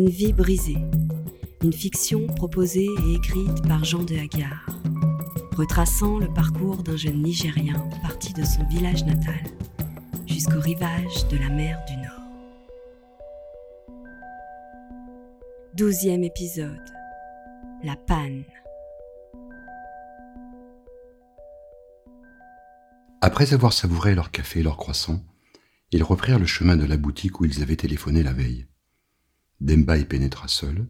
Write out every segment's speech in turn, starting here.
Une vie brisée. Une fiction proposée et écrite par Jean de Hagar, retraçant le parcours d'un jeune Nigérien parti de son village natal jusqu'au rivage de la mer du Nord. Douzième épisode. La panne. Après avoir savouré leur café et leur croissant, ils reprirent le chemin de la boutique où ils avaient téléphoné la veille. Demba y pénétra seul,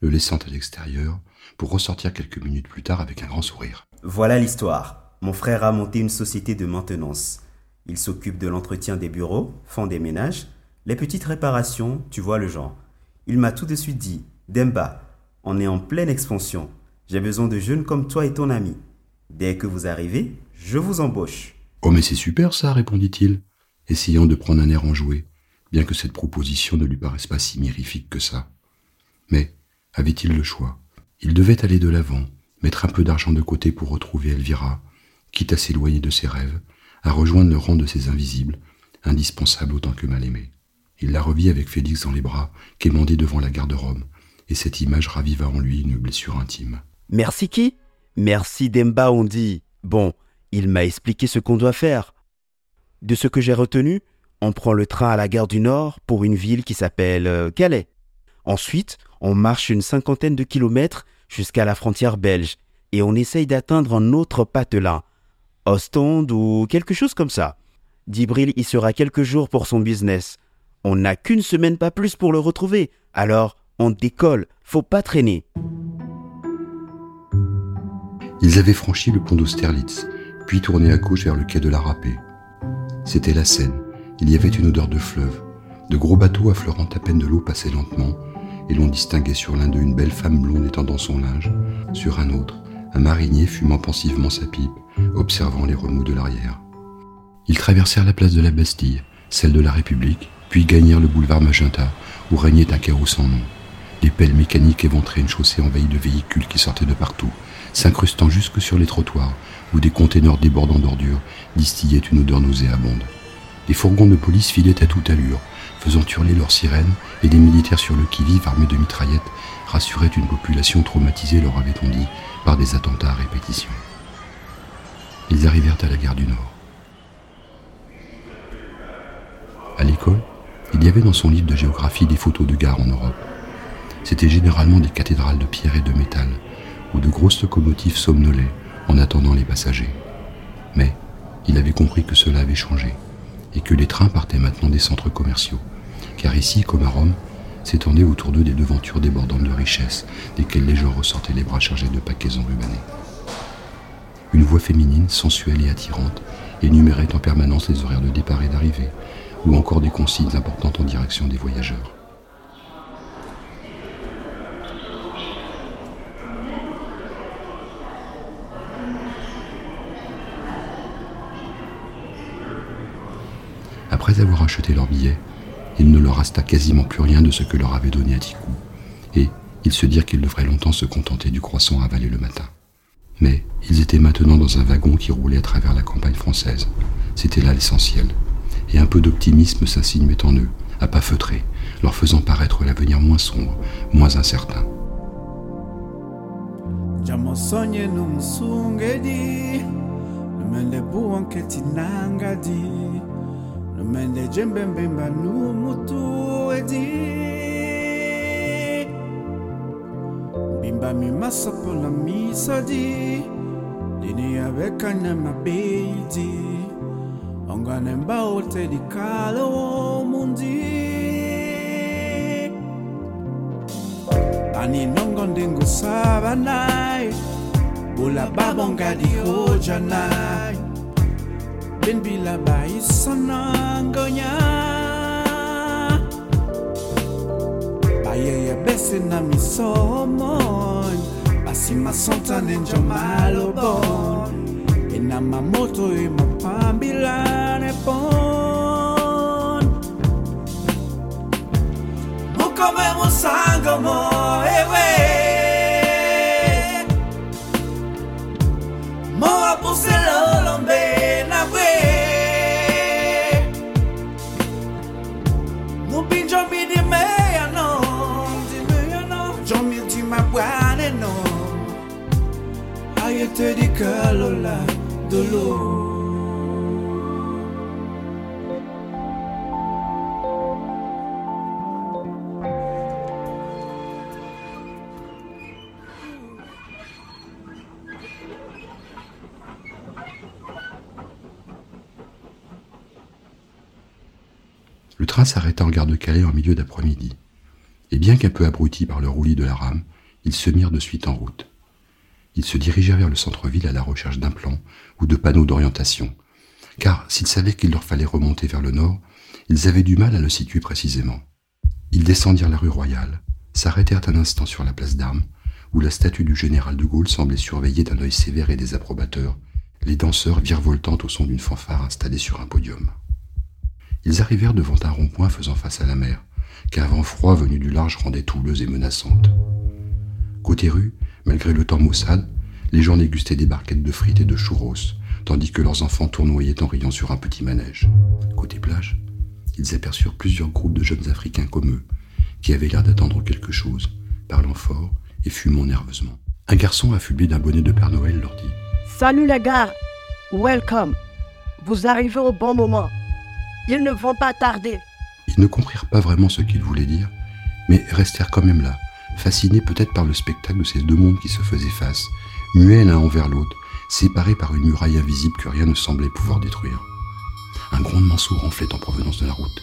le laissant à l'extérieur, pour ressortir quelques minutes plus tard avec un grand sourire. Voilà l'histoire. Mon frère a monté une société de maintenance. Il s'occupe de l'entretien des bureaux, font des ménages, les petites réparations, tu vois le genre. Il m'a tout de suite dit Demba, on est en pleine expansion. J'ai besoin de jeunes comme toi et ton ami. Dès que vous arrivez, je vous embauche. Oh, mais c'est super ça, répondit-il, essayant de prendre un air enjoué bien que cette proposition ne lui paraisse pas si mirifique que ça. Mais avait-il le choix? Il devait aller de l'avant, mettre un peu d'argent de côté pour retrouver Elvira, quitte à s'éloigner de ses rêves, à rejoindre le rang de ses invisibles, indispensables autant que mal aimés. Il la revit avec Félix dans les bras, quémandé devant la garde-robe, et cette image raviva en lui une blessure intime. Merci qui? Merci Demba, on dit. Bon, il m'a expliqué ce qu'on doit faire. De ce que j'ai retenu, on prend le train à la gare du Nord pour une ville qui s'appelle euh, Calais. Ensuite, on marche une cinquantaine de kilomètres jusqu'à la frontière belge et on essaye d'atteindre un autre patelin, Ostende ou quelque chose comme ça. Dibril y sera quelques jours pour son business. On n'a qu'une semaine pas plus pour le retrouver, alors on décolle, faut pas traîner. Ils avaient franchi le pont d'Austerlitz, puis tourné à gauche vers le quai de la Râpée. C'était la Seine il y avait une odeur de fleuve. De gros bateaux affleurant à peine de l'eau passaient lentement, et l'on distinguait sur l'un d'eux une belle femme blonde étendant son linge, sur un autre, un marinier fumant pensivement sa pipe, observant les remous de l'arrière. Ils traversèrent la place de la Bastille, celle de la République, puis gagnèrent le boulevard Magenta, où régnait un chaos sans nom. Des pelles mécaniques éventraient une chaussée envahie de véhicules qui sortaient de partout, s'incrustant jusque sur les trottoirs, où des containers débordant d'ordures distillaient une odeur nauséabonde. Des fourgons de police filaient à toute allure, faisant hurler leurs sirènes, et des militaires sur le qui-vive armés de mitraillettes rassuraient une population traumatisée, leur avait-on dit, par des attentats à répétition. Ils arrivèrent à la gare du Nord. À l'école, il y avait dans son livre de géographie des photos de gares en Europe. C'étaient généralement des cathédrales de pierre et de métal, où de grosses locomotives somnolaient en attendant les passagers. Mais il avait compris que cela avait changé et que les trains partaient maintenant des centres commerciaux. Car ici, comme à Rome, s'étendaient autour d'eux des devantures débordantes de richesses, desquelles les gens ressortaient les bras chargés de paquets enrubanés. Une voix féminine, sensuelle et attirante, énumérait en permanence les horaires de départ et d'arrivée, ou encore des consignes importantes en direction des voyageurs. Après avoir acheté leur billet, il ne leur resta quasiment plus rien de ce que leur avait donné Atikou, et ils se dirent qu'ils devraient longtemps se contenter du croissant avalé le matin. Mais ils étaient maintenant dans un wagon qui roulait à travers la campagne française. C'était là l'essentiel. Et un peu d'optimisme s'insinuait en eux, à pas feutrer, leur faisant paraître l'avenir moins sombre, moins incertain. mende jembe mbemba nu mutu edi. Bimba mbimba mimasa mpona misadi dini abekana mabeidi. Ongana di tedikala wo mundi aninongo ndengusaba naye bula babonga dihoja nai. Bila bai sanangonya Baye ya bese na misomon Basi masonta nenjo malobon Ina mamoto e mapambila ne pon. Mukome musango mo ewe Le train s'arrêta en gare de Calais en milieu d'après-midi. Et bien qu'un peu abrutis par le roulis de la rame, ils se mirent de suite en route. Ils se dirigèrent vers le centre-ville à la recherche d'un plan ou de panneaux d'orientation, car s'ils savaient qu'il leur fallait remonter vers le nord, ils avaient du mal à le situer précisément. Ils descendirent la rue Royale, s'arrêtèrent un instant sur la place d'armes, où la statue du général de Gaulle semblait surveiller d'un œil sévère et désapprobateur les danseurs virevoltant au son d'une fanfare installée sur un podium. Ils arrivèrent devant un rond-point faisant face à la mer, qu'un vent froid venu du large rendait houleuse et menaçante. Côté rue, malgré le temps maussade, les gens dégustaient des barquettes de frites et de churros, tandis que leurs enfants tournoyaient en riant sur un petit manège. Côté plage, ils aperçurent plusieurs groupes de jeunes Africains comme eux, qui avaient l'air d'attendre quelque chose, parlant fort et fumant nerveusement. Un garçon affublé d'un bonnet de Père Noël leur dit Salut les gars, welcome. Vous arrivez au bon moment. Ils ne vont pas tarder. Ils ne comprirent pas vraiment ce qu'il voulait dire, mais restèrent quand même là, fascinés peut-être par le spectacle de ces deux mondes qui se faisaient face, muets l'un envers l'autre, séparés par une muraille invisible que rien ne semblait pouvoir détruire. Un grondement sourd enflait en provenance de la route.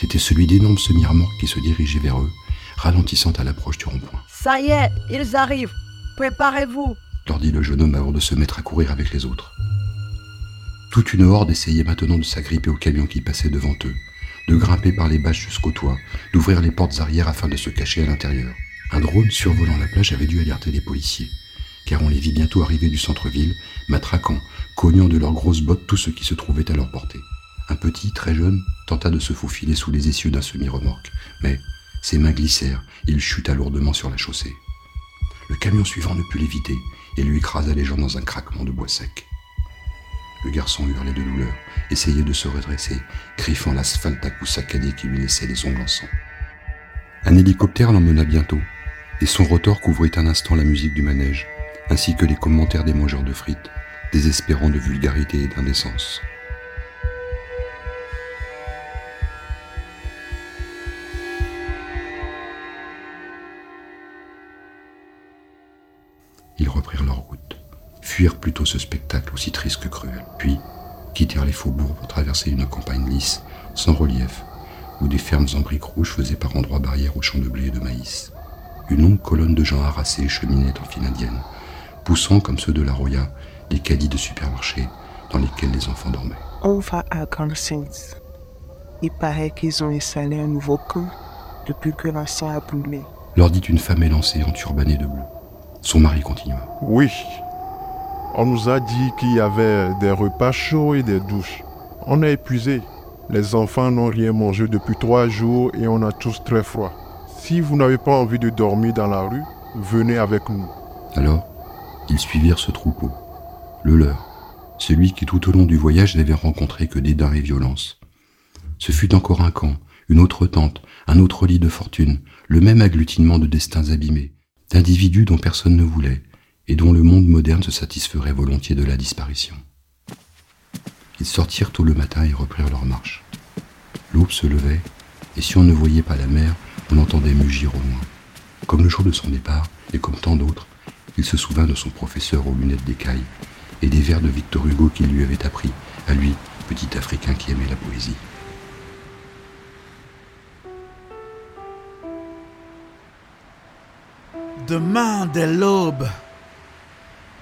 C'était celui d'énormes semi-remorques qui se dirigeaient vers eux, ralentissant à l'approche du rond-point. Ça y est, ils arrivent. Préparez-vous. leur dit le jeune homme avant de se mettre à courir avec les autres. Toute une horde essayait maintenant de s'agripper au camion qui passait devant eux, de grimper par les bâches jusqu'au toit, d'ouvrir les portes arrière afin de se cacher à l'intérieur. Un drone survolant la plage avait dû alerter les policiers, car on les vit bientôt arriver du centre-ville, matraquant, cognant de leurs grosses bottes tout ce qui se trouvait à leur portée. Un petit, très jeune, tenta de se faufiler sous les essieux d'un semi-remorque, mais ses mains glissèrent il chuta lourdement sur la chaussée. Le camion suivant ne put l'éviter et lui écrasa les jambes dans un craquement de bois sec. Le garçon hurlait de douleur, essayait de se redresser, griffant l'asphalte à coups saccadés qui lui laissaient les ongles en sang. Un hélicoptère l'emmena bientôt, et son rotor couvrit un instant la musique du manège, ainsi que les commentaires des mangeurs de frites, désespérants de vulgarité et d'indécence. Ils reprirent leur route, fuirent plutôt ce spectacle aussi triste que cruel, puis quittèrent les faubourgs pour traverser une campagne lisse, sans relief, où des fermes en briques rouges faisaient par endroits barrière aux champs de blé et de maïs. Une longue colonne de gens harassés cheminait en file indienne, poussant comme ceux de la Roya les caddies de supermarché dans lesquels les enfants dormaient. On va à Grand Saints. Il paraît qu'ils ont installé un nouveau camp depuis que l'ancien a brûlé. Leur dit une femme élancée en turbané de bleu. Son mari continua. Oui. On nous a dit qu'il y avait des repas chauds et des douches. On est épuisé. Les enfants n'ont rien mangé depuis trois jours et on a tous très froid. Si vous n'avez pas envie de dormir dans la rue, venez avec nous. Alors, ils suivirent ce troupeau, le leur, celui qui tout au long du voyage n'avait rencontré que dédain et violence. Ce fut encore un camp, une autre tente, un autre lit de fortune, le même agglutinement de destins abîmés, d'individus dont personne ne voulait, et dont le monde moderne se satisferait volontiers de la disparition. Ils sortirent tôt le matin et reprirent leur marche. L'aube se levait, et si on ne voyait pas la mer, on entendait mugir au loin. Comme le jour de son départ, et comme tant d'autres, il se souvint de son professeur aux lunettes d'écaille et des vers de Victor Hugo qu'il lui avait appris, à lui, petit Africain qui aimait la poésie. Demain dès l'aube,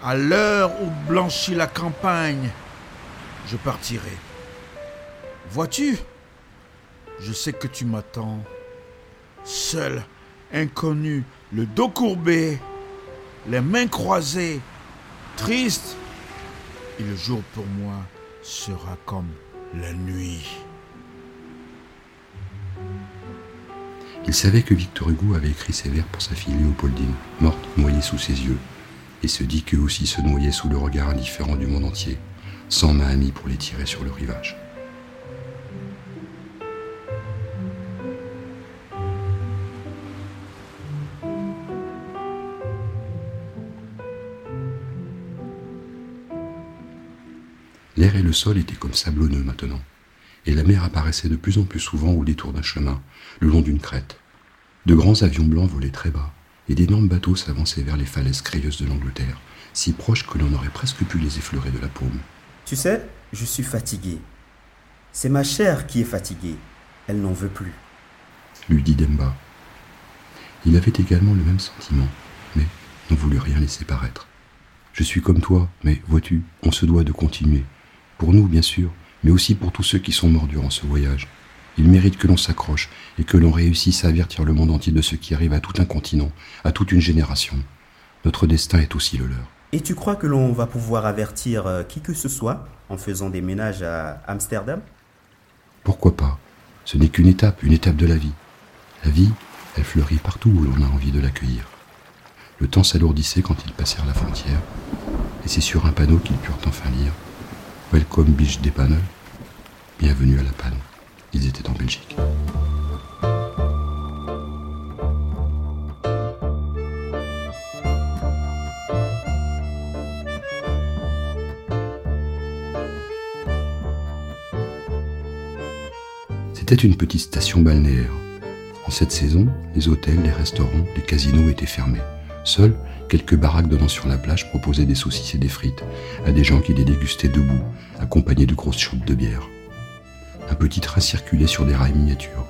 à l'heure où blanchit la campagne, je partirai. Vois-tu, je sais que tu m'attends. Seul, inconnu, le dos courbé, les mains croisées, triste. Et le jour pour moi sera comme la nuit. Il savait que Victor Hugo avait écrit ces vers pour sa fille Léopoldine, morte noyée sous ses yeux, et se dit qu'eux aussi se noyaient sous le regard indifférent du monde entier, sans main amie pour les tirer sur le rivage. L'air et le sol étaient comme sablonneux maintenant, et la mer apparaissait de plus en plus souvent au détour d'un chemin, le long d'une crête. De grands avions blancs volaient très bas, et d'énormes bateaux s'avançaient vers les falaises crayeuses de l'Angleterre, si proches que l'on aurait presque pu les effleurer de la paume. Tu sais, je suis fatigué. C'est ma chair qui est fatiguée. Elle n'en veut plus. Lui dit Demba. Il avait également le même sentiment, mais n'en voulut rien laisser paraître. Je suis comme toi, mais vois-tu, on se doit de continuer. Pour nous, bien sûr, mais aussi pour tous ceux qui sont morts durant ce voyage. Il mérite que l'on s'accroche et que l'on réussisse à avertir le monde entier de ce qui arrive à tout un continent, à toute une génération. Notre destin est aussi le leur. Et tu crois que l'on va pouvoir avertir euh, qui que ce soit en faisant des ménages à Amsterdam? Pourquoi pas? Ce n'est qu'une étape, une étape de la vie. La vie, elle fleurit partout où l'on a envie de l'accueillir. Le temps s'alourdissait quand ils passèrent la frontière, et c'est sur un panneau qu'ils purent enfin lire Welcome Beach Panel. Bienvenue à la panne. Ils étaient en Belgique. C'était une petite station balnéaire. En cette saison, les hôtels, les restaurants, les casinos étaient fermés. Seules, quelques baraques donnant sur la plage proposaient des saucisses et des frites à des gens qui les dégustaient debout, accompagnés de grosses chaudes de bière. Un petit train circulait sur des rails miniatures.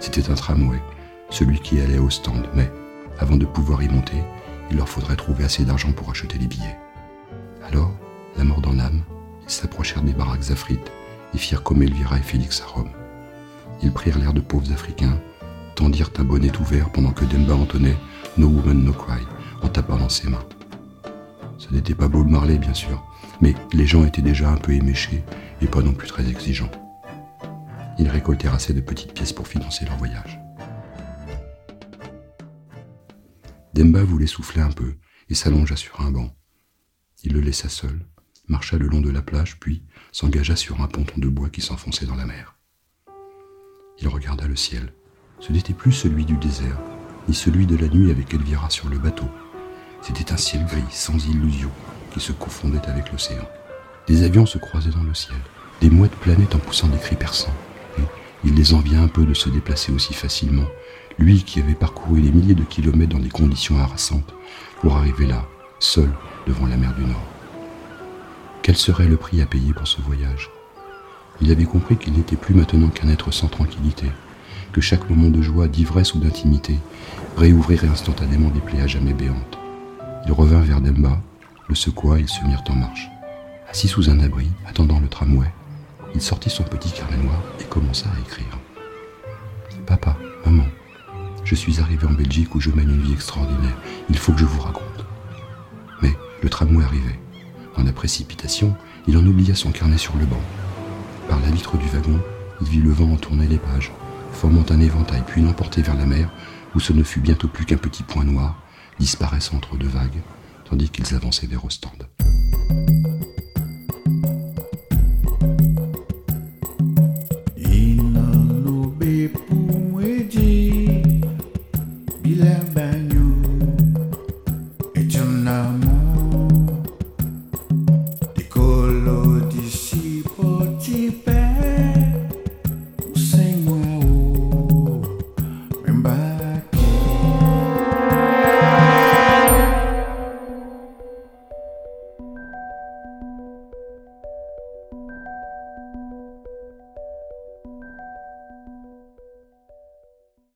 C'était un tramway, celui qui allait au stand, mais avant de pouvoir y monter, il leur faudrait trouver assez d'argent pour acheter les billets. Alors, la mort dans l'âme, ils s'approchèrent des baraques à frites et firent comme Elvira et Félix à Rome. Ils prirent l'air de pauvres Africains, tendirent un bonnet ouvert pendant que Demba entonnait No Woman No Cry en tapant dans ses mains. Ce n'était pas Bob Marley, bien sûr, mais les gens étaient déjà un peu éméchés et pas non plus très exigeants. Ils récoltèrent assez de petites pièces pour financer leur voyage. Demba voulait souffler un peu et s'allongea sur un banc. Il le laissa seul, marcha le long de la plage, puis s'engagea sur un ponton de bois qui s'enfonçait dans la mer. Il regarda le ciel. Ce n'était plus celui du désert, ni celui de la nuit avec Elvira sur le bateau. C'était un ciel gris, sans illusion, qui se confondait avec l'océan. Des avions se croisaient dans le ciel, des mouettes planaient en poussant des cris perçants, et il les envia un peu de se déplacer aussi facilement, lui qui avait parcouru des milliers de kilomètres dans des conditions harassantes, pour arriver là, seul, devant la mer du Nord. Quel serait le prix à payer pour ce voyage? Il avait compris qu'il n'était plus maintenant qu'un être sans tranquillité, que chaque moment de joie, d'ivresse ou d'intimité réouvrirait instantanément des plaies à jamais béantes. Il revint vers Demba, le secoua et ils se mirent en marche. Assis sous un abri, attendant le tramway, il sortit son petit carnet noir et commença à écrire. Papa, maman, je suis arrivé en Belgique où je mène une vie extraordinaire. Il faut que je vous raconte. Mais le tramway arrivait. Dans la précipitation, il en oublia son carnet sur le banc. Par la vitre du wagon, il vit le vent en tourner les pages, formant un éventail puis l'emporter vers la mer, où ce ne fut bientôt plus qu'un petit point noir, disparaissant entre deux vagues, tandis qu'ils avançaient vers Ostende.